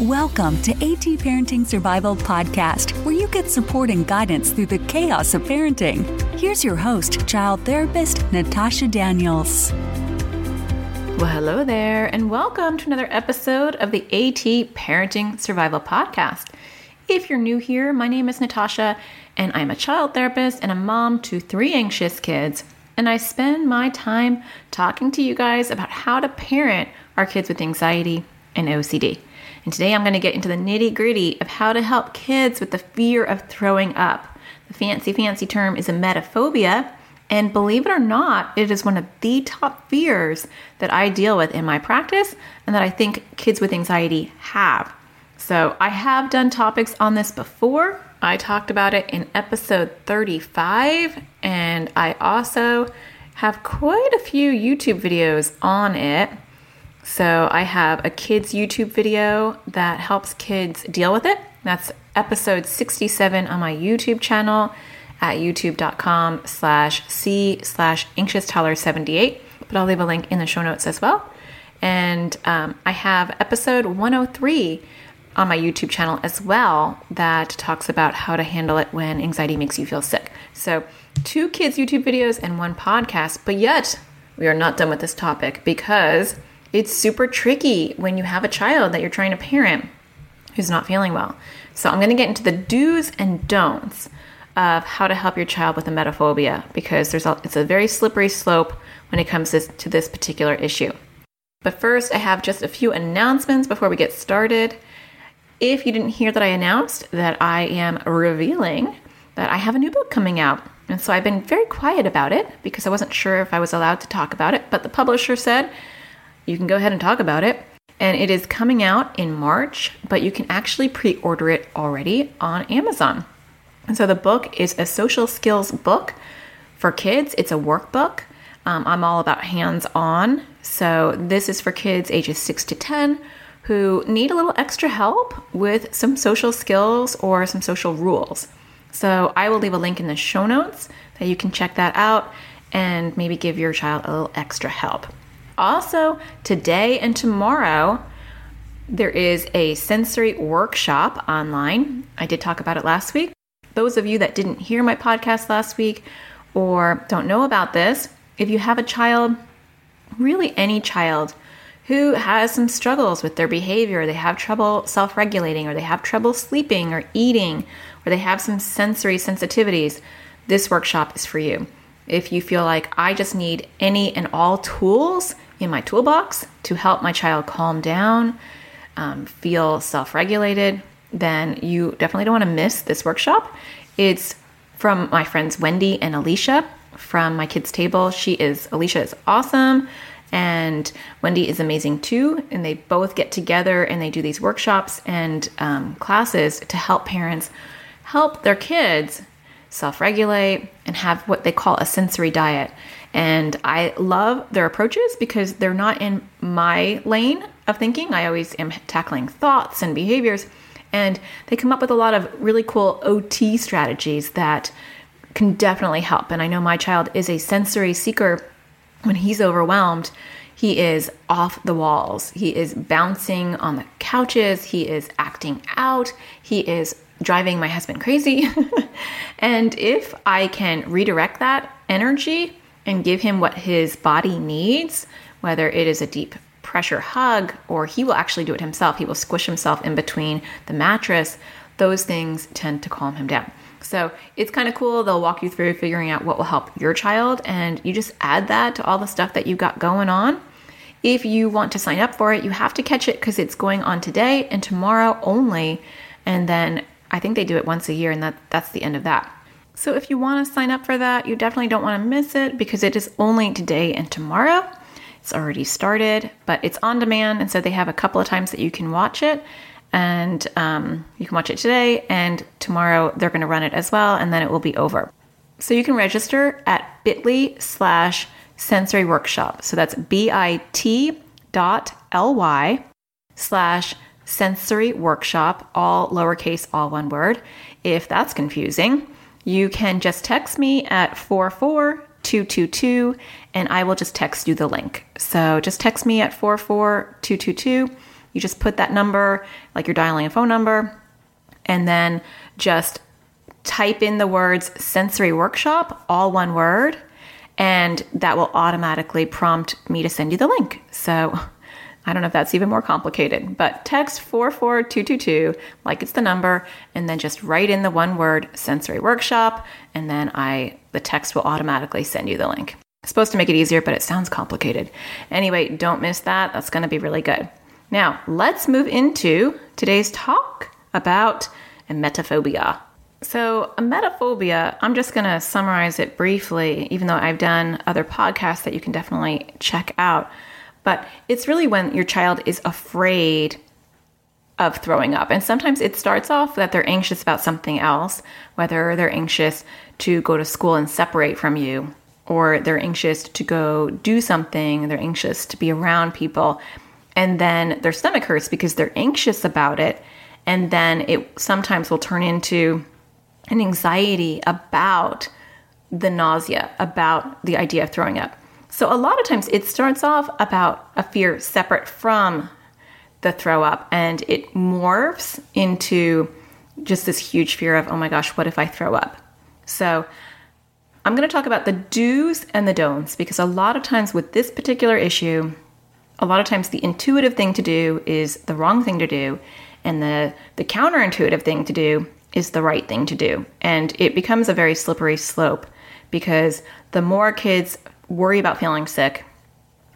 Welcome to AT Parenting Survival Podcast, where you get support and guidance through the chaos of parenting. Here's your host, child therapist Natasha Daniels. Well, hello there, and welcome to another episode of the AT Parenting Survival Podcast. If you're new here, my name is Natasha, and I'm a child therapist and a mom to three anxious kids. And I spend my time talking to you guys about how to parent our kids with anxiety and OCD. And today I'm going to get into the nitty gritty of how to help kids with the fear of throwing up. The fancy, fancy term is emetophobia. And believe it or not, it is one of the top fears that I deal with in my practice and that I think kids with anxiety have. So I have done topics on this before. I talked about it in episode 35, and I also have quite a few YouTube videos on it. So I have a kids YouTube video that helps kids deal with it. That's episode 67 on my YouTube channel at youtube.com slash c slash anxious toddler 78 but i'll leave a link in the show notes as well. And um, i have episode 103 on my youtube channel as well that talks about how to handle it when anxiety makes you feel sick. So two kids youtube videos and one podcast but yet we are not done with this topic because it's super tricky when you have a child that you're trying to parent who's not feeling well. So I'm going to get into the do's and don'ts of how to help your child with emetophobia because there's a, it's a very slippery slope when it comes to, to this particular issue. But first, I have just a few announcements before we get started. If you didn't hear that I announced that I am revealing that I have a new book coming out. And so I've been very quiet about it because I wasn't sure if I was allowed to talk about it, but the publisher said you can go ahead and talk about it. And it is coming out in March, but you can actually pre order it already on Amazon. And so the book is a social skills book for kids, it's a workbook. Um, I'm all about hands on. So this is for kids ages 6 to 10 who need a little extra help with some social skills or some social rules. So I will leave a link in the show notes that you can check that out and maybe give your child a little extra help. Also, today and tomorrow, there is a sensory workshop online. I did talk about it last week. Those of you that didn't hear my podcast last week or don't know about this, if you have a child, really any child, who has some struggles with their behavior, they have trouble self regulating, or they have trouble sleeping or eating, or they have some sensory sensitivities, this workshop is for you. If you feel like I just need any and all tools in my toolbox to help my child calm down, um, feel self regulated, then you definitely don't want to miss this workshop. It's from my friends Wendy and Alicia from my kids' table. She is, Alicia is awesome. And Wendy is amazing too. And they both get together and they do these workshops and um, classes to help parents help their kids self regulate and have what they call a sensory diet. And I love their approaches because they're not in my lane of thinking. I always am tackling thoughts and behaviors. And they come up with a lot of really cool OT strategies that can definitely help. And I know my child is a sensory seeker. When he's overwhelmed, he is off the walls. He is bouncing on the couches. He is acting out. He is driving my husband crazy. and if I can redirect that energy and give him what his body needs, whether it is a deep pressure hug or he will actually do it himself, he will squish himself in between the mattress, those things tend to calm him down. So it's kind of cool. They'll walk you through figuring out what will help your child, and you just add that to all the stuff that you got going on. If you want to sign up for it, you have to catch it because it's going on today and tomorrow only. And then I think they do it once a year, and that, that's the end of that. So if you want to sign up for that, you definitely don't want to miss it because it is only today and tomorrow. It's already started, but it's on demand, and so they have a couple of times that you can watch it. And um, you can watch it today, and tomorrow they're going to run it as well, and then it will be over. So you can register at bit.ly slash sensory workshop. So that's bit.ly slash sensory workshop, all lowercase, all one word. If that's confusing, you can just text me at 44222 and I will just text you the link. So just text me at 44222. You just put that number, like you're dialing a phone number, and then just type in the words sensory workshop, all one word, and that will automatically prompt me to send you the link. So I don't know if that's even more complicated, but text 44222 like it's the number and then just write in the one word sensory workshop and then I the text will automatically send you the link. It's supposed to make it easier, but it sounds complicated. Anyway, don't miss that. That's going to be really good. Now, let's move into today's talk about emetophobia. So, emetophobia, I'm just going to summarize it briefly, even though I've done other podcasts that you can definitely check out. But it's really when your child is afraid of throwing up. And sometimes it starts off that they're anxious about something else, whether they're anxious to go to school and separate from you, or they're anxious to go do something, they're anxious to be around people. And then their stomach hurts because they're anxious about it. And then it sometimes will turn into an anxiety about the nausea, about the idea of throwing up. So, a lot of times it starts off about a fear separate from the throw up and it morphs into just this huge fear of, oh my gosh, what if I throw up? So, I'm going to talk about the do's and the don'ts because a lot of times with this particular issue, a lot of times the intuitive thing to do is the wrong thing to do, and the, the counterintuitive thing to do is the right thing to do. And it becomes a very slippery slope because the more kids worry about feeling sick,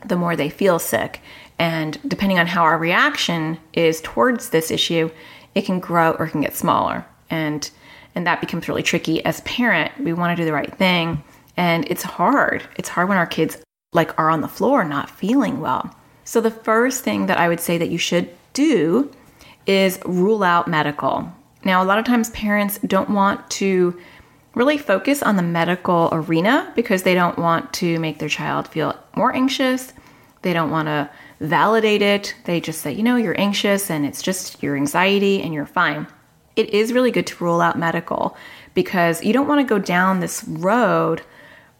the more they feel sick. And depending on how our reaction is towards this issue, it can grow or it can get smaller. And and that becomes really tricky as parent. We want to do the right thing, and it's hard. It's hard when our kids like are on the floor not feeling well. So the first thing that I would say that you should do is rule out medical. Now, a lot of times parents don't want to really focus on the medical arena because they don't want to make their child feel more anxious. They don't want to validate it. They just say, you know, you're anxious and it's just your anxiety and you're fine. It is really good to rule out medical because you don't want to go down this road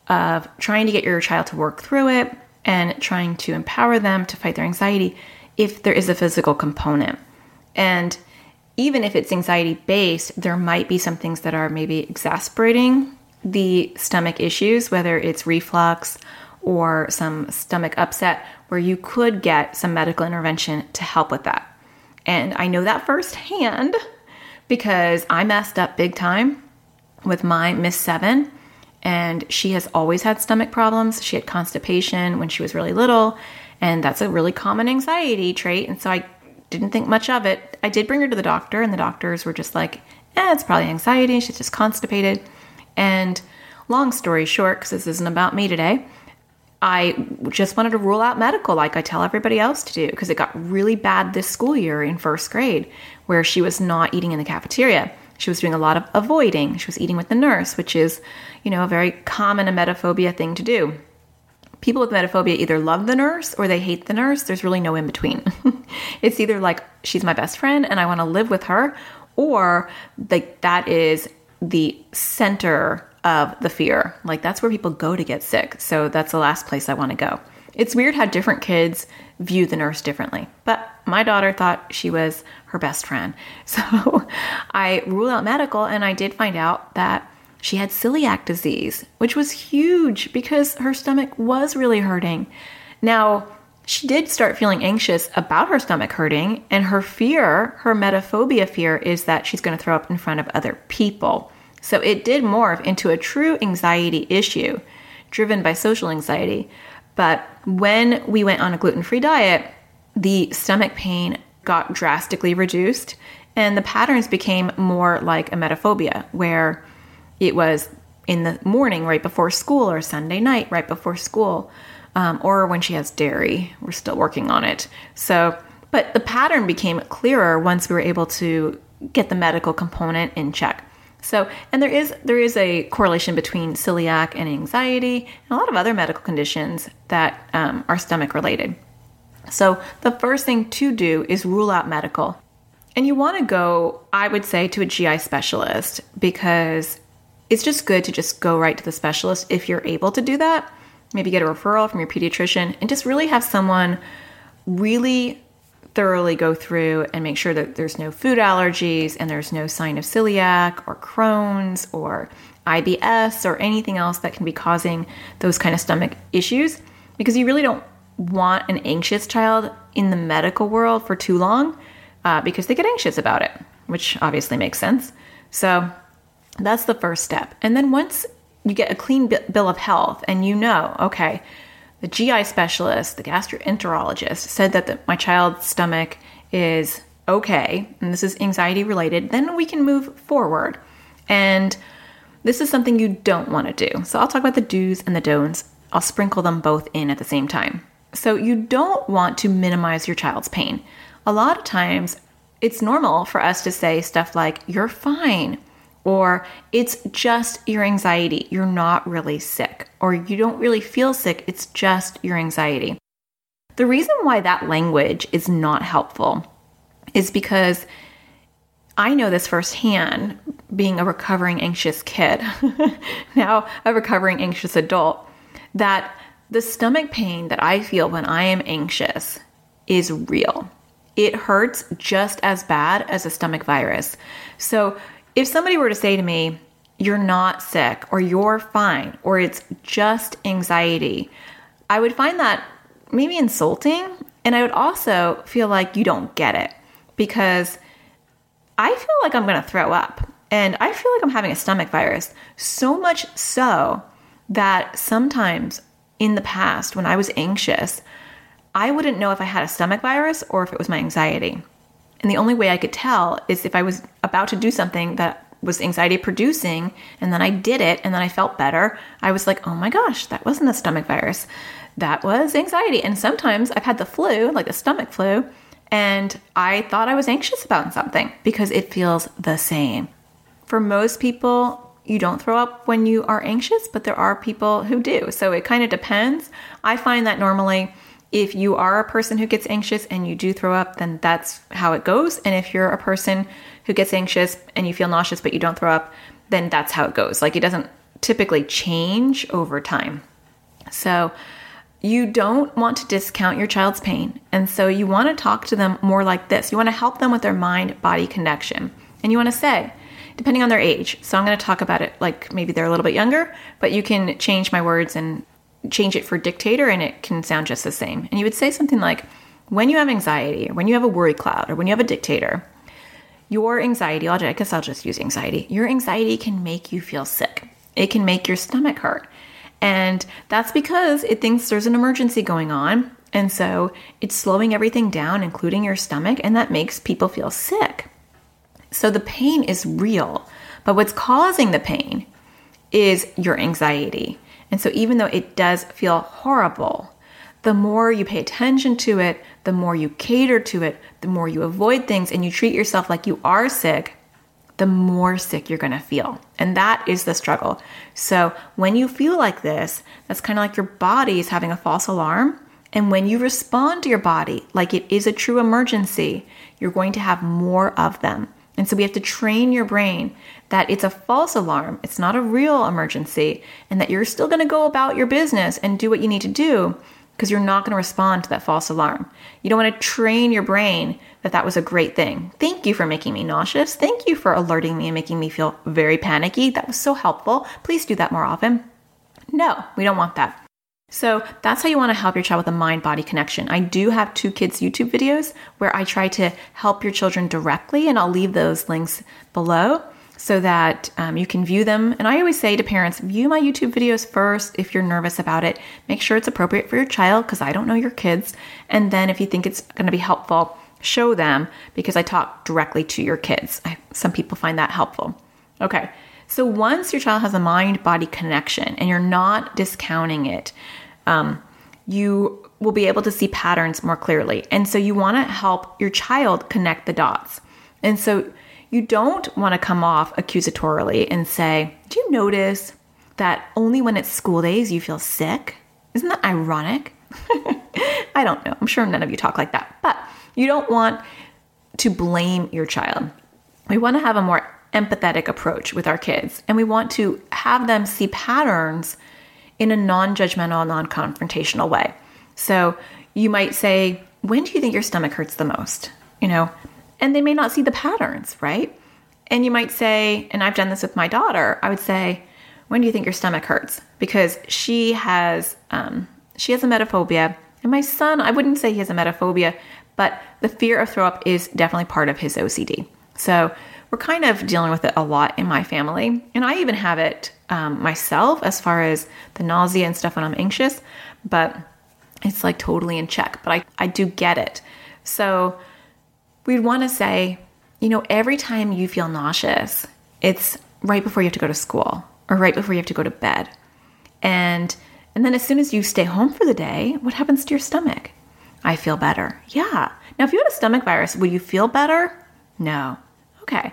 of trying to get your child to work through it and trying to empower them to fight their anxiety if there is a physical component. And even if it's anxiety based, there might be some things that are maybe exasperating the stomach issues, whether it's reflux or some stomach upset, where you could get some medical intervention to help with that. And I know that firsthand because I messed up big time with my Miss Seven, and she has always had stomach problems. She had constipation when she was really little, and that's a really common anxiety trait. And so I didn't think much of it. I did bring her to the doctor, and the doctors were just like, eh, it's probably anxiety. She's just constipated. And long story short, because this isn't about me today, I just wanted to rule out medical like I tell everybody else to do because it got really bad this school year in first grade where she was not eating in the cafeteria. She was doing a lot of avoiding. She was eating with the nurse, which is, you know, a very common emetophobia thing to do people with emetophobia either love the nurse or they hate the nurse. There's really no in between. it's either like she's my best friend and I want to live with her, or like that is the center of the fear. Like that's where people go to get sick. So that's the last place I want to go. It's weird how different kids view the nurse differently. But my daughter thought she was her best friend. So I rule out medical and I did find out that she had celiac disease, which was huge because her stomach was really hurting. Now, she did start feeling anxious about her stomach hurting, and her fear, her emetophobia fear, is that she's going to throw up in front of other people. So it did morph into a true anxiety issue driven by social anxiety. But when we went on a gluten free diet, the stomach pain got drastically reduced, and the patterns became more like a emetophobia, where it was in the morning right before school or Sunday night right before school, um, or when she has dairy. We're still working on it. So, but the pattern became clearer once we were able to get the medical component in check. So, and there is there is a correlation between celiac and anxiety and a lot of other medical conditions that um, are stomach related. So, the first thing to do is rule out medical. And you want to go, I would say, to a GI specialist because it's just good to just go right to the specialist if you're able to do that. Maybe get a referral from your pediatrician and just really have someone really thoroughly go through and make sure that there's no food allergies and there's no sign of celiac or Crohn's or IBS or anything else that can be causing those kind of stomach issues because you really don't want an anxious child in the medical world for too long uh, because they get anxious about it, which obviously makes sense. So that's the first step. And then once you get a clean bill of health and you know, okay, the GI specialist, the gastroenterologist said that the, my child's stomach is okay and this is anxiety related, then we can move forward. And this is something you don't want to do. So I'll talk about the do's and the don'ts. I'll sprinkle them both in at the same time. So you don't want to minimize your child's pain. A lot of times it's normal for us to say stuff like, you're fine, or it's just your anxiety, you're not really sick, or you don't really feel sick, it's just your anxiety. The reason why that language is not helpful is because I know this firsthand being a recovering anxious kid, now a recovering anxious adult, that the stomach pain that I feel when I am anxious is real. It hurts just as bad as a stomach virus. So if somebody were to say to me, you're not sick or you're fine or it's just anxiety, I would find that maybe insulting. And I would also feel like you don't get it because I feel like I'm going to throw up and I feel like I'm having a stomach virus. So much so that sometimes in the past when I was anxious, I wouldn't know if I had a stomach virus or if it was my anxiety. And the only way I could tell is if I was about to do something that was anxiety producing and then I did it and then I felt better, I was like, oh my gosh, that wasn't a stomach virus. That was anxiety. And sometimes I've had the flu, like a stomach flu, and I thought I was anxious about something because it feels the same. For most people, you don't throw up when you are anxious, but there are people who do. So it kind of depends. I find that normally if you are a person who gets anxious and you do throw up, then that's how it goes. And if you're a person who gets anxious and you feel nauseous but you don't throw up, then that's how it goes. Like it doesn't typically change over time. So you don't want to discount your child's pain. And so you want to talk to them more like this. You want to help them with their mind body connection. And you want to say, depending on their age. So I'm going to talk about it like maybe they're a little bit younger, but you can change my words and change it for dictator and it can sound just the same. And you would say something like, when you have anxiety, or when you have a worry cloud, or when you have a dictator, your anxiety, I guess I'll just use anxiety, your anxiety can make you feel sick. It can make your stomach hurt. And that's because it thinks there's an emergency going on. And so it's slowing everything down, including your stomach, and that makes people feel sick. So the pain is real, but what's causing the pain is your anxiety. And so even though it does feel horrible, the more you pay attention to it, the more you cater to it, the more you avoid things and you treat yourself like you are sick, the more sick you're to feel. And that is the struggle. So when you feel like this, that's kind of like your body is having a false alarm. And when you respond to your body like it is a true emergency, you're going to have more of them. And so we have to train your brain that it's a false alarm, it's not a real emergency, and that you're still going to go about your business and do what you need to do because you're not going to respond to that false alarm. You don't want to train your brain that that was a great thing. Thank you for making me nauseous. Thank you for alerting me and making me feel very panicky. That was so helpful. Please do that more often. No, we don't want that. So that's how you want to help your child with a mind body connection. I do have two kids' YouTube videos where I try to help your children directly, and I'll leave those links below so that um, you can view them. And I always say to parents, view my YouTube videos first if you're nervous about it. Make sure it's appropriate for your child because I don't know your kids. And then if you think it's going to be helpful, show them because I talk directly to your kids. I, some people find that helpful. Okay. So once your child has a mind body connection and you're not discounting it, um, you will be able to see patterns more clearly. And so you want to help your child connect the dots. And so you don't want to come off accusatorily and say, Do you notice that only when it's school days you feel sick? Isn't that ironic? I don't know. I'm sure none of you talk like that. But you don't want to blame your child. We want to have a more empathetic approach with our kids, and we want to have them see patterns in a non judgmental, non confrontational way. So you might say, when do you think your stomach hurts the most? You know, and they may not see the patterns, right? And you might say, and I've done this with my daughter, I would say, when do you think your stomach hurts? Because she has um, she has a emetophobia, and my son, I wouldn't say he has a emetophobia, but the fear of throw up is definitely part of his OCD. So we're kind of dealing with it a lot in my family, and I even have it um, myself as far as the nausea and stuff when I'm anxious, but it's like totally in check. But I, I do get it. So we'd want to say, you know, every time you feel nauseous, it's right before you have to go to school or right before you have to go to bed. And and then as soon as you stay home for the day, what happens to your stomach? I feel better. Yeah. Now if you had a stomach virus, would you feel better? No. Okay.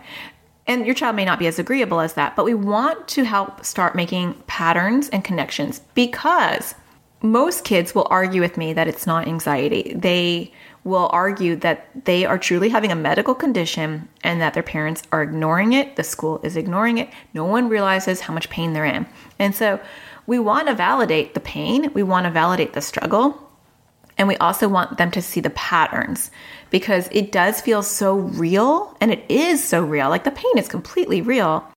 And your child may not be as agreeable as that, but we want to help start making patterns and connections because most kids will argue with me that it's not anxiety. They will argue that they are truly having a medical condition and that their parents are ignoring it, the school is ignoring it. No one realizes how much pain they're in. And so we want to validate the pain, we want to validate the struggle, and we also want them to see the patterns because it does feel so real and it is so real. Like the pain is completely real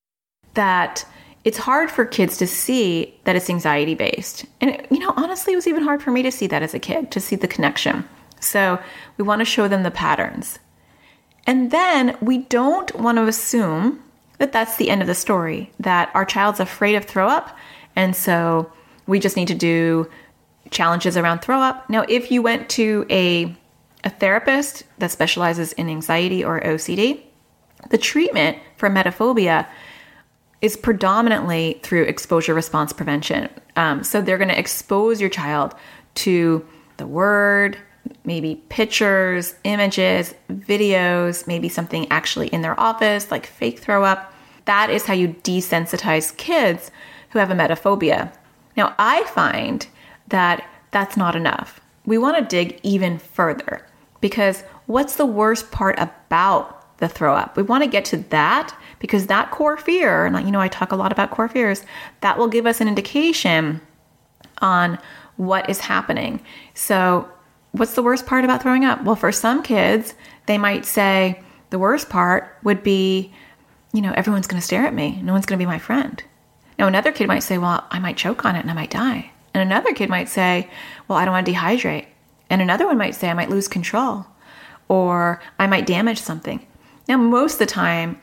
that it's hard for kids to see that it's anxiety based. And, it, you know, honestly, it was even hard for me to see that as a kid, to see the connection. So we want to show them the patterns. And then we don't want to assume that that's the end of the story, that our child's afraid of throw up. And so we just need to do challenges around throw up. Now, if you went to a, a therapist that specializes in anxiety or OCD, the treatment for emetophobia is predominantly through exposure response prevention. Um, so they're going to expose your child to the word, maybe pictures, images, videos, maybe something actually in their office, like fake throw up. That is how you desensitize kids who have emetophobia. Now, I find that that's not enough. We want to dig even further because what's the worst part about the throw up? We want to get to that because that core fear, and you know, I talk a lot about core fears, that will give us an indication on what is happening. So, what's the worst part about throwing up? Well, for some kids, they might say the worst part would be, you know, everyone's going to stare at me, no one's going to be my friend. Now, another kid might say, well, I might choke on it and I might die. And another kid might say, well, I don't want to dehydrate. And another one might say, I might lose control or I might damage something. Now, most of the time,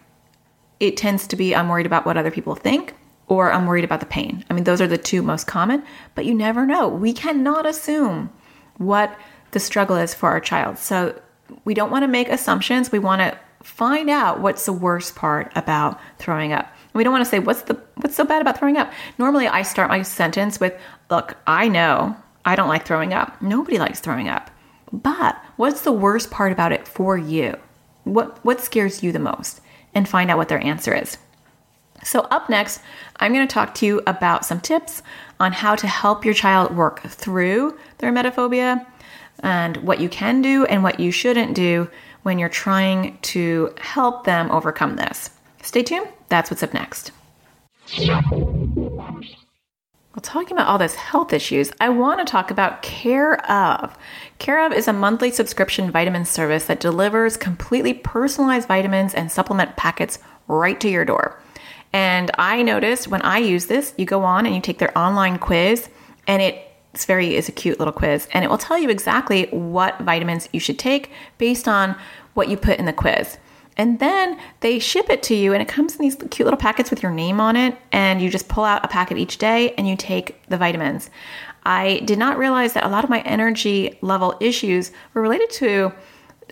it tends to be I'm worried about what other people think or I'm worried about the pain. I mean, those are the two most common, but you never know. We cannot assume what the struggle is for our child. So we don't want to make assumptions. We want to find out what's the worst part about throwing up. We don't want to say what's the what's so bad about throwing up. Normally I start my sentence with, "Look, I know I don't like throwing up. Nobody likes throwing up. But what's the worst part about it for you? What what scares you the most?" And find out what their answer is. So, up next, I'm going to talk to you about some tips on how to help your child work through their emetophobia and what you can do and what you shouldn't do when you're trying to help them overcome this. Stay tuned, that's what's up next. Well, talking about all these health issues, I want to talk about Care of. Care of is a monthly subscription vitamin service that delivers completely personalized vitamins and supplement packets right to your door. And I noticed when I use this, you go on and you take their online quiz, and it it's very is a cute little quiz, and it will tell you exactly what vitamins you should take based on what you put in the quiz. And then they ship it to you, and it comes in these cute little packets with your name on it. And you just pull out a packet each day and you take the vitamins. I did not realize that a lot of my energy level issues were related to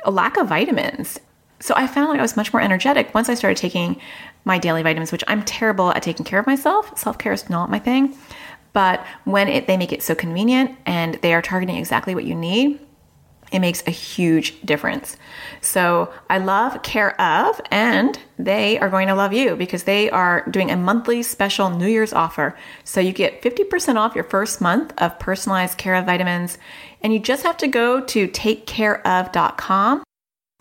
a lack of vitamins. So I found like I was much more energetic once I started taking my daily vitamins, which I'm terrible at taking care of myself. Self care is not my thing. But when it, they make it so convenient and they are targeting exactly what you need, it makes a huge difference. So I love Care of, and they are going to love you because they are doing a monthly special New Year's offer. So you get 50% off your first month of personalized Care of vitamins, and you just have to go to takecareof.com.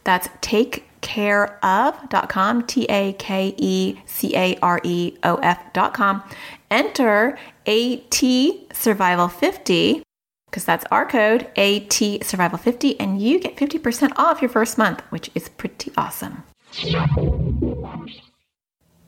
That's takecareof.com, T A K E C A R E O F.com. Enter AT Survival 50 because that's our code AT Survival 50 and you get 50% off your first month, which is pretty awesome.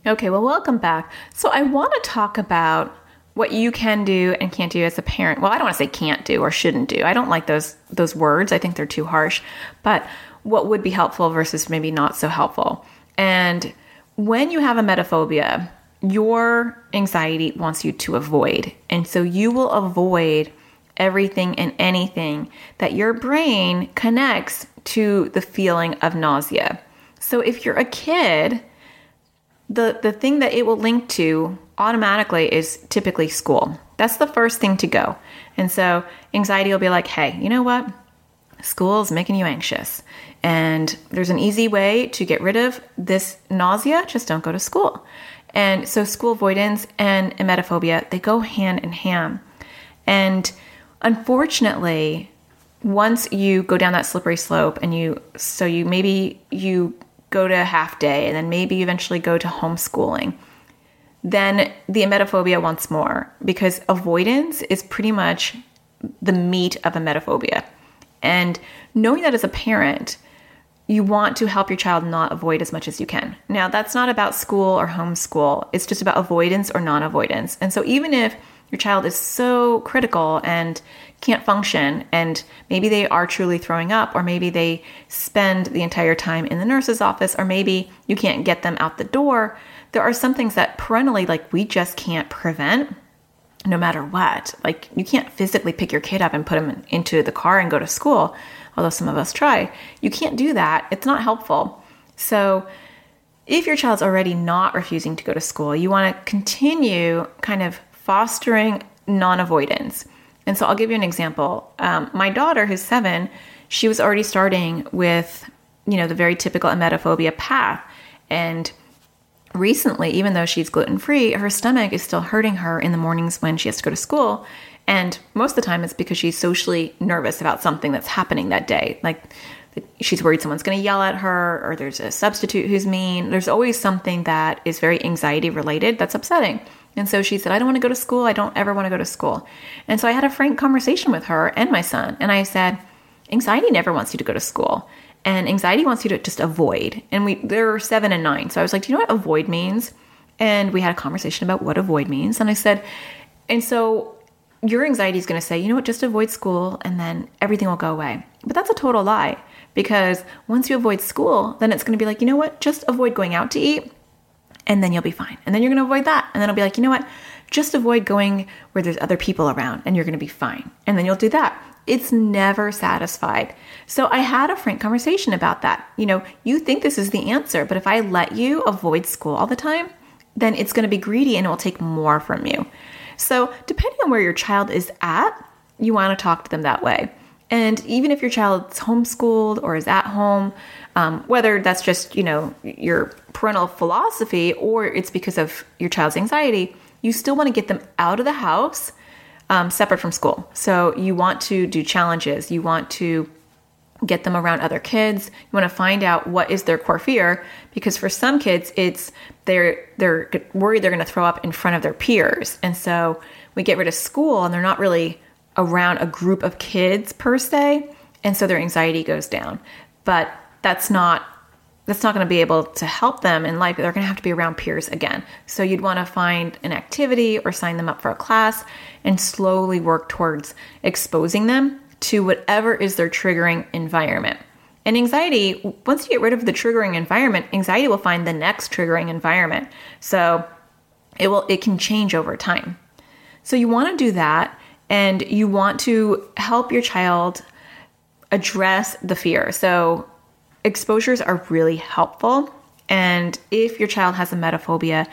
Okay, well, welcome back. So, I want to talk about what you can do and can't do as a parent. Well, I don't want to say can't do or shouldn't do. I don't like those those words. I think they're too harsh. But what would be helpful versus maybe not so helpful. And when you have a emetophobia, your anxiety wants you to avoid. And so you will avoid everything and anything that your brain connects to the feeling of nausea. So if you're a kid, the the thing that it will link to automatically is typically school. That's the first thing to go. And so anxiety will be like, "Hey, you know what? School is making you anxious. And there's an easy way to get rid of this nausea, just don't go to school." And so school avoidance and emetophobia, they go hand in hand. And unfortunately, once you go down that slippery slope and you so you maybe you go to half day and then maybe you eventually go to homeschooling then the emetophobia wants more because avoidance is pretty much the meat of emetophobia and knowing that as a parent you want to help your child not avoid as much as you can. Now, that's not about school or homeschool. It's just about avoidance or non avoidance. And so, even if your child is so critical and can't function and maybe they are truly throwing up or maybe they spend the entire time in the nurse's office or maybe you can't get them out the door there are some things that parentally like we just can't prevent no matter what like you can't physically pick your kid up and put them into the car and go to school although some of us try you can't do that it's not helpful so if your child's already not refusing to go to school you want to continue kind of fostering non-avoidance and so I'll give you an example. Um, my daughter, who's seven, she was already starting with, you know, the very typical emetophobia path. And recently, even though she's gluten free, her stomach is still hurting her in the mornings when she has to go to school. And most of the time, it's because she's socially nervous about something that's happening that day. Like she's worried someone's going to yell at her, or there's a substitute who's mean. There's always something that is very anxiety related that's upsetting. And so she said, I don't want to go to school. I don't ever want to go to school. And so I had a frank conversation with her and my son. And I said, anxiety never wants you to go to school. And anxiety wants you to just avoid. And we they're seven and nine. So I was like, Do you know what avoid means? And we had a conversation about what avoid means. And I said, and so your anxiety is going to say, you know what, just avoid school and then everything will go away. But that's a total lie because once you avoid school, then it's going to be like, you know what, just avoid going out to eat and then you'll be fine. And then you're going to avoid that. And then it'll be like, you know what? Just avoid going where there's other people around and you're going to be fine. And then you'll do that. It's never satisfied. So I had a frank conversation about that. You know, you think this is the answer, but if I let you avoid school all the time, then it's going to be greedy and it will take more from you. So, depending on where your child is at, you want to talk to them that way. And even if your child's homeschooled or is at home, um, whether that's just you know your parental philosophy or it's because of your child's anxiety, you still want to get them out of the house um, separate from school. So you want to do challenges. You want to get them around other kids. You want to find out what is their core fear because for some kids it's they're they're worried they're going to throw up in front of their peers. And so we get rid of school and they're not really around a group of kids per se, and so their anxiety goes down. But that's not that's not going to be able to help them in life. They're going to have to be around peers again. So you'd want to find an activity or sign them up for a class and slowly work towards exposing them to whatever is their triggering environment. And anxiety, once you get rid of the triggering environment, anxiety will find the next triggering environment. So it will it can change over time. So you want to do that and you want to help your child address the fear. So, exposures are really helpful. And if your child has emetophobia,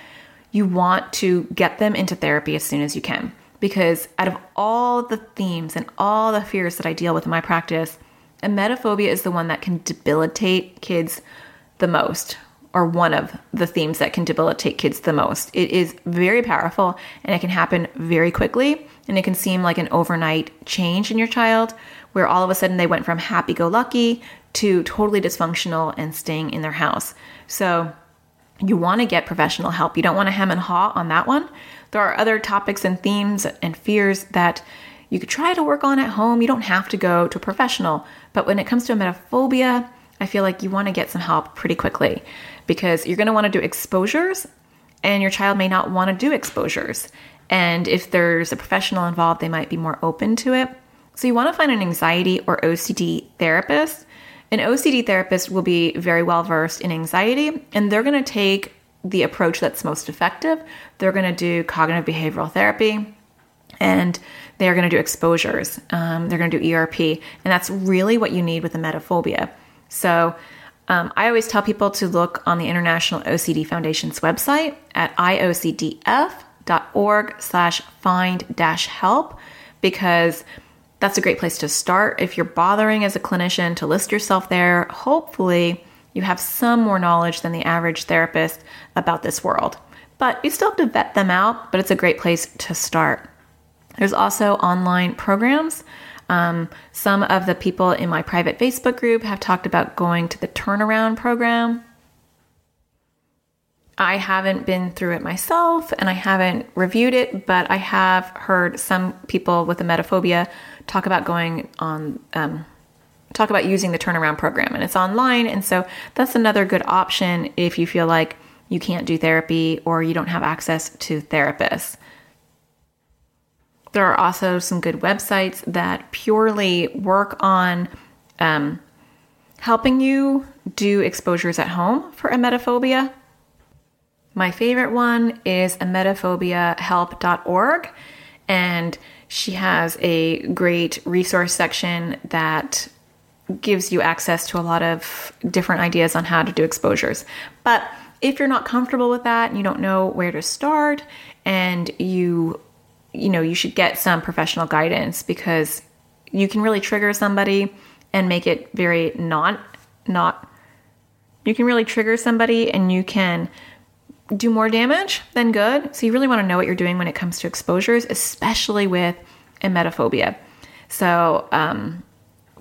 you want to get them into therapy as soon as you can. Because out of all the themes and all the fears that I deal with in my practice, emetophobia is the one that can debilitate kids the most, or one of the themes that can debilitate kids the most. It is very powerful and it can happen very quickly and it can seem like an overnight change in your child where all of a sudden they went from happy go lucky to totally dysfunctional and staying in their house. So you want to get professional help. You don't want to hem and haw on that one. There are other topics and themes and fears that you could try to work on at home. You don't have to go to a professional. But when it comes to emetophobia, I feel like you want to get some help pretty quickly because you're going to want to do exposures and your child may not want to do exposures. And if there's a professional involved, they might be more open to it. So you want to find an anxiety or OCD therapist. An OCD therapist will be very well versed in anxiety and they're going to take the approach that's most effective. They're going to do cognitive behavioral therapy and they're going to do exposures. Um, they're going to do ERP. And that's really what you need with a emetophobia. So um, I always tell people to look on the International OCD Foundation's website at iocdf.org slash find dash help because that's a great place to start. If you're bothering as a clinician to list yourself there, hopefully you have some more knowledge than the average therapist about this world. But you still have to vet them out, but it's a great place to start. There's also online programs. Um, some of the people in my private Facebook group have talked about going to the turnaround program. I haven't been through it myself and I haven't reviewed it, but I have heard some people with emetophobia talk about going on, um, talk about using the turnaround program, and it's online. And so that's another good option if you feel like you can't do therapy or you don't have access to therapists. There are also some good websites that purely work on um, helping you do exposures at home for emetophobia. My favorite one is emetophobiahelp.org, and she has a great resource section that gives you access to a lot of different ideas on how to do exposures. But if you're not comfortable with that and you don't know where to start and you you know, you should get some professional guidance because you can really trigger somebody and make it very not not you can really trigger somebody and you can do more damage than good. So you really want to know what you're doing when it comes to exposures, especially with emetophobia. So um,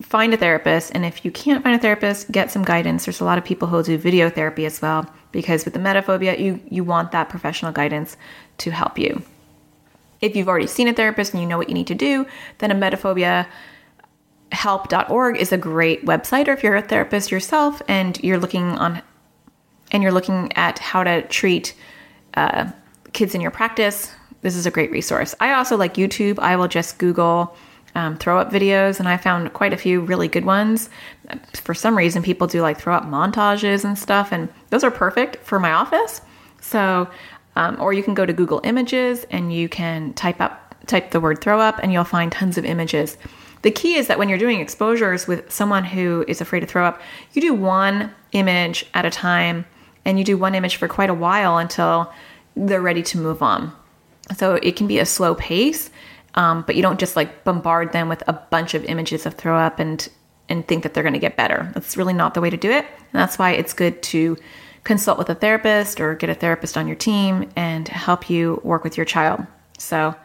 find a therapist, and if you can't find a therapist, get some guidance. There's a lot of people who do video therapy as well, because with the emetophobia, you you want that professional guidance to help you. If you've already seen a therapist and you know what you need to do, then emetophobia help.org is a great website or if you're a therapist yourself and you're looking on and you're looking at how to treat uh, kids in your practice this is a great resource i also like youtube i will just google um, throw up videos and i found quite a few really good ones for some reason people do like throw up montages and stuff and those are perfect for my office so um, or you can go to Google Images and you can type up type the word throw up and you'll find tons of images. The key is that when you're doing exposures with someone who is afraid to throw up, you do one image at a time and you do one image for quite a while until they're ready to move on. So it can be a slow pace, um, but you don't just like bombard them with a bunch of images of throw up and and think that they're going to get better. That's really not the way to do it. And that's why it's good to consult with a therapist or get a therapist on your team and help you work with your child. So,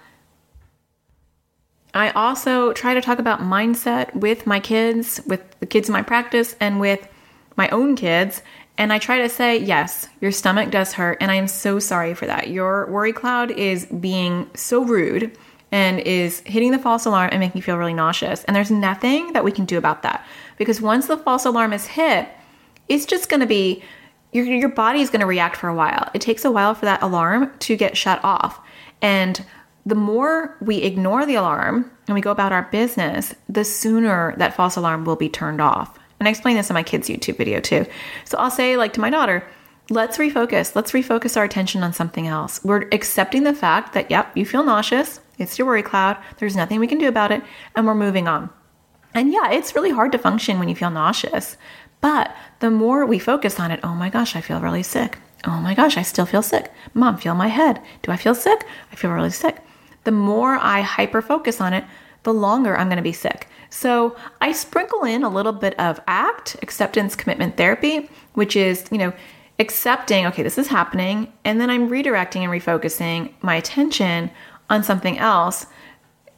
I also try to talk about mindset with my kids, with the kids in my practice, and with my own kids. And I try to say, yes, your stomach does hurt, and I am so sorry for that. Your worry cloud is being so rude and is hitting the false alarm and making you feel really nauseous. And there's nothing that we can do about that because once the false alarm is hit, it's just going to be your, your body is going to react for a while. It takes a while for that alarm to get shut off. And the more we ignore the alarm and we go about our business, the sooner that false alarm will be turned off. And I explain this in my kids' YouTube video too. So I'll say, like to my daughter, let's refocus. Let's refocus our attention on something else. We're accepting the fact that, yep, you feel nauseous. It's your worry cloud. There's nothing we can do about it. And we're moving on. And yeah, it's really hard to function when you feel nauseous. But the more we focus on it, oh my gosh, I feel really sick. Oh my gosh, I still feel sick. Mom, feel my head. Do I feel sick? I feel really sick. The more I hyper focus on it, the longer I'm going to be sick. So I sprinkle in a little bit of ACT, acceptance commitment therapy, which is, you know, accepting, okay, this is happening, and then I'm redirecting and refocusing my attention on something else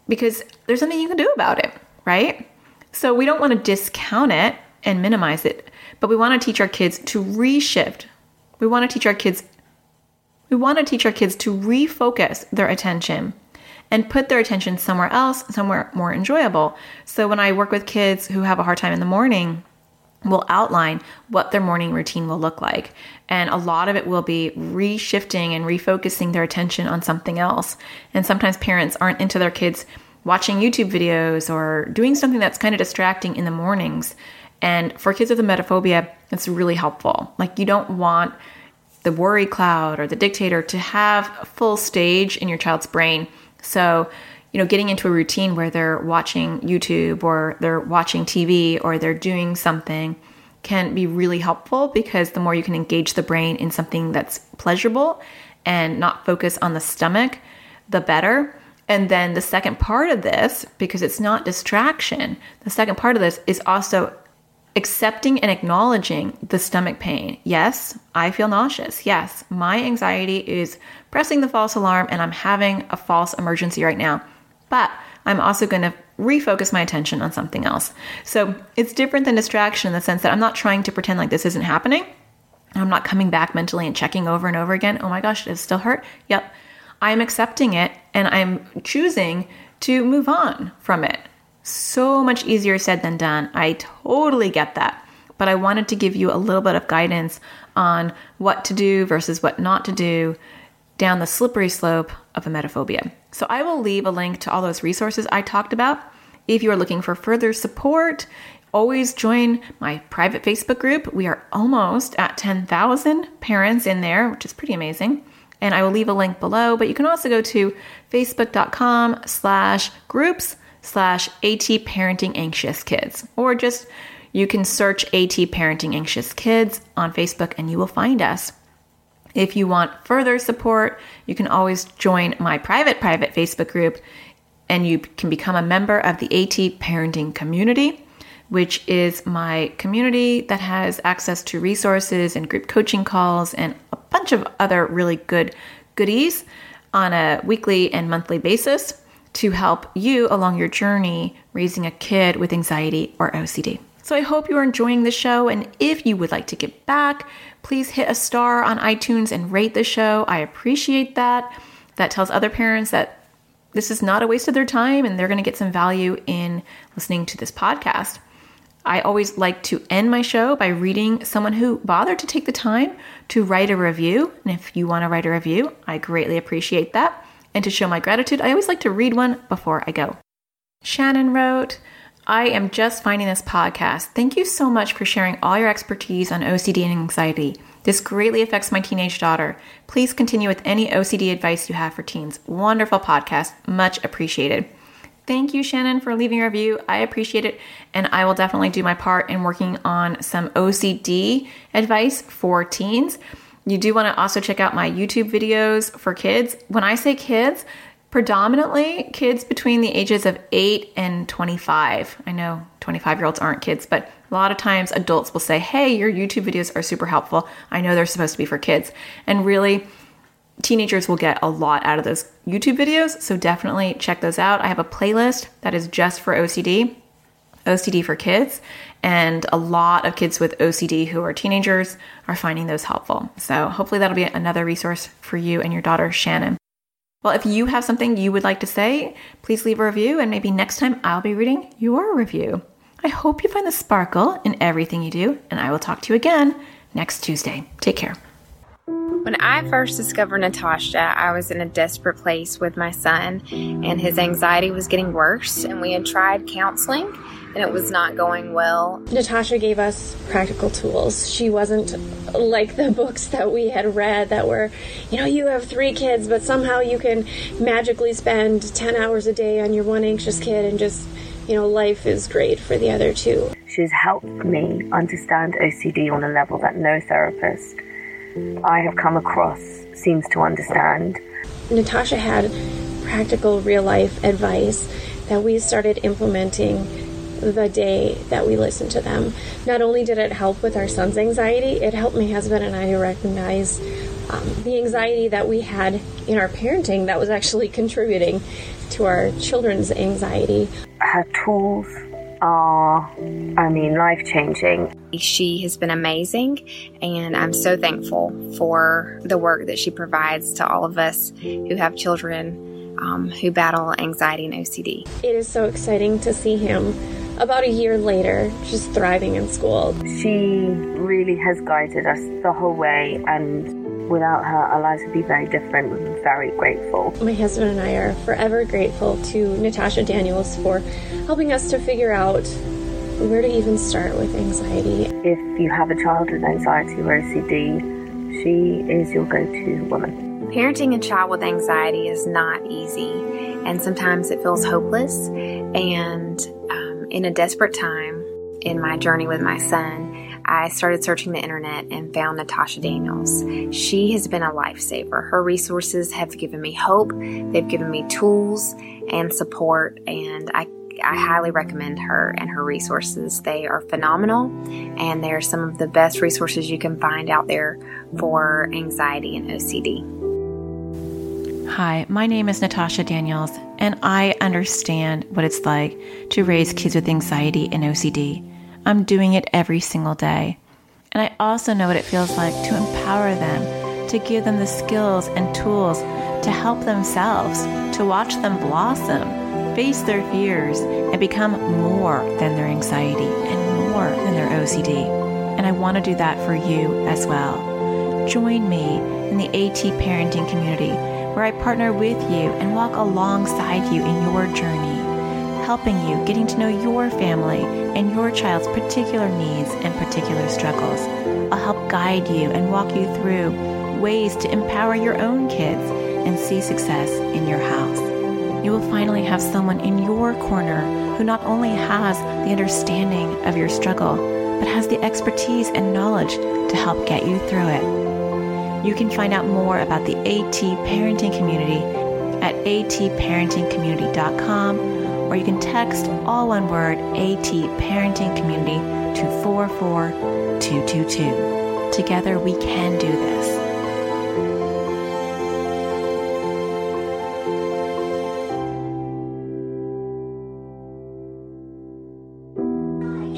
because there's something you can do about it, right? So we don't want to discount it and minimize it. But we want to teach our kids to reshift. We want to teach our kids we want to teach our kids to refocus their attention and put their attention somewhere else, somewhere more enjoyable. So when I work with kids who have a hard time in the morning, we'll outline what their morning routine will look like. And a lot of it will be reshifting and refocusing their attention on something else. And sometimes parents aren't into their kids watching YouTube videos or doing something that's kind of distracting in the mornings. And for kids with emetophobia, it's really helpful. Like you don't want the worry cloud or the dictator to have a full stage in your child's brain. So, you know, getting into a routine where they're watching YouTube or they're watching TV or they're doing something can be really helpful because the more you can engage the brain in something that's pleasurable and not focus on the stomach, the better. And then the second part of this, because it's not distraction, the second part of this is also accepting and acknowledging the stomach pain. Yes, I feel nauseous. Yes, my anxiety is pressing the false alarm and I'm having a false emergency right now. But I'm also going to refocus my attention on something else. So it's different than distraction in the sense that I'm not trying to pretend like this isn't happening. I'm not coming back mentally and checking over and over again. Oh my gosh, it still hurt? Yep. I'm accepting it and I'm choosing to move on from it. So much easier said than done. I totally get that. But I wanted to give you a little bit of guidance on what to do versus what not to do down the slippery slope of emetophobia. So I will leave a link to all those resources I talked about. If you are looking for further support, always join my private Facebook group. We are almost at 10,000 parents in there, which is pretty amazing. And I will leave a link below, but you can also go to facebook.com slash groups slash AT Parenting Anxious Kids, or just you can search AT Parenting Anxious Kids on Facebook and you will find us. If you want further support, you can always join my private private Facebook group and you can become a member of the AT Parenting community, which is my community that has access to resources and group coaching calls and a bunch of other really good goodies on a weekly and monthly basis to help you along your journey raising a kid with anxiety or OCD. So I hope you are enjoying the show. And if you would like to get back, please hit a star on iTunes and rate the show. I appreciate that. That tells other parents that this is not a waste of their time and they're going to get some value in listening to this podcast. I always like to end my show by reading someone who bothered to take the time to write a review. And if you want to write a review, I greatly appreciate that. And to show my gratitude, I always like to read one before I go. Shannon wrote, I am just finding this podcast. Thank you so much for sharing all your expertise on OCD and anxiety. This greatly affects my teenage daughter. Please continue with any OCD advice you have for teens. Wonderful podcast. Much appreciated. Thank you, Shannon, for leaving a review. I appreciate it. And I will definitely do my part in working on some OCD advice for teens. You do want to also check out my YouTube videos for kids. When I say kids, predominantly kids between the ages of 8 and 25. I know 25 year olds aren't kids, but a lot of times adults will say, Hey, your YouTube videos are super helpful. I know they're supposed to be for kids. And really, teenagers will get a lot out of those YouTube videos. So definitely check those out. I have a playlist that is just for OCD, OCD for kids. And a lot of kids with OCD who are teenagers are finding those helpful. So hopefully that'll be another resource for you and your daughter, Shannon. Well, if you have something you would like to say, please leave a review and maybe next time I'll be reading your review. I hope you find the sparkle in everything you do, and I will talk to you again next Tuesday. Take care. When I first discovered Natasha, I was in a desperate place with my son, and his anxiety was getting worse, and we had tried counseling and it was not going well. Natasha gave us practical tools. She wasn't like the books that we had read that were, you know, you have three kids, but somehow you can magically spend 10 hours a day on your one anxious kid and just, you know, life is great for the other two. She's helped me understand OCD on a level that no therapist I have come across seems to understand. Natasha had practical real life advice that we started implementing the day that we listened to them. Not only did it help with our son's anxiety, it helped my husband and I to recognize um, the anxiety that we had in our parenting that was actually contributing to our children's anxiety. Her tools are, I mean, life changing. She has been amazing, and I'm so thankful for the work that she provides to all of us who have children um, who battle anxiety and OCD. It is so exciting to see him about a year later, just thriving in school. She really has guided us the whole way, and without her, our lives would be very different. We're very grateful. My husband and I are forever grateful to Natasha Daniels for helping us to figure out where to even start with anxiety. If you have a child with anxiety or OCD, she is your go to woman. Parenting a child with anxiety is not easy, and sometimes it feels hopeless. And um, in a desperate time in my journey with my son, I started searching the internet and found Natasha Daniels. She has been a lifesaver. Her resources have given me hope, they've given me tools and support, and I I highly recommend her and her resources. They are phenomenal and they're some of the best resources you can find out there for anxiety and OCD. Hi, my name is Natasha Daniels, and I understand what it's like to raise kids with anxiety and OCD. I'm doing it every single day. And I also know what it feels like to empower them, to give them the skills and tools to help themselves, to watch them blossom, face their fears, and become more than their anxiety and more than their OCD. And I want to do that for you as well. Join me in the AT parenting community where I partner with you and walk alongside you in your journey, helping you getting to know your family and your child's particular needs and particular struggles. I'll help guide you and walk you through ways to empower your own kids and see success in your house. You will finally have someone in your corner who not only has the understanding of your struggle, but has the expertise and knowledge to help get you through it. You can find out more about the AT Parenting Community at atparentingcommunity.com or you can text all one word AT Parenting Community to 44222. Together we can do this.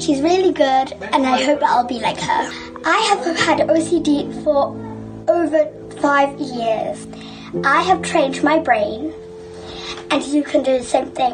She's really good, and I hope I'll be like her. I have had OCD for over five years. I have trained my brain, and you can do the same thing.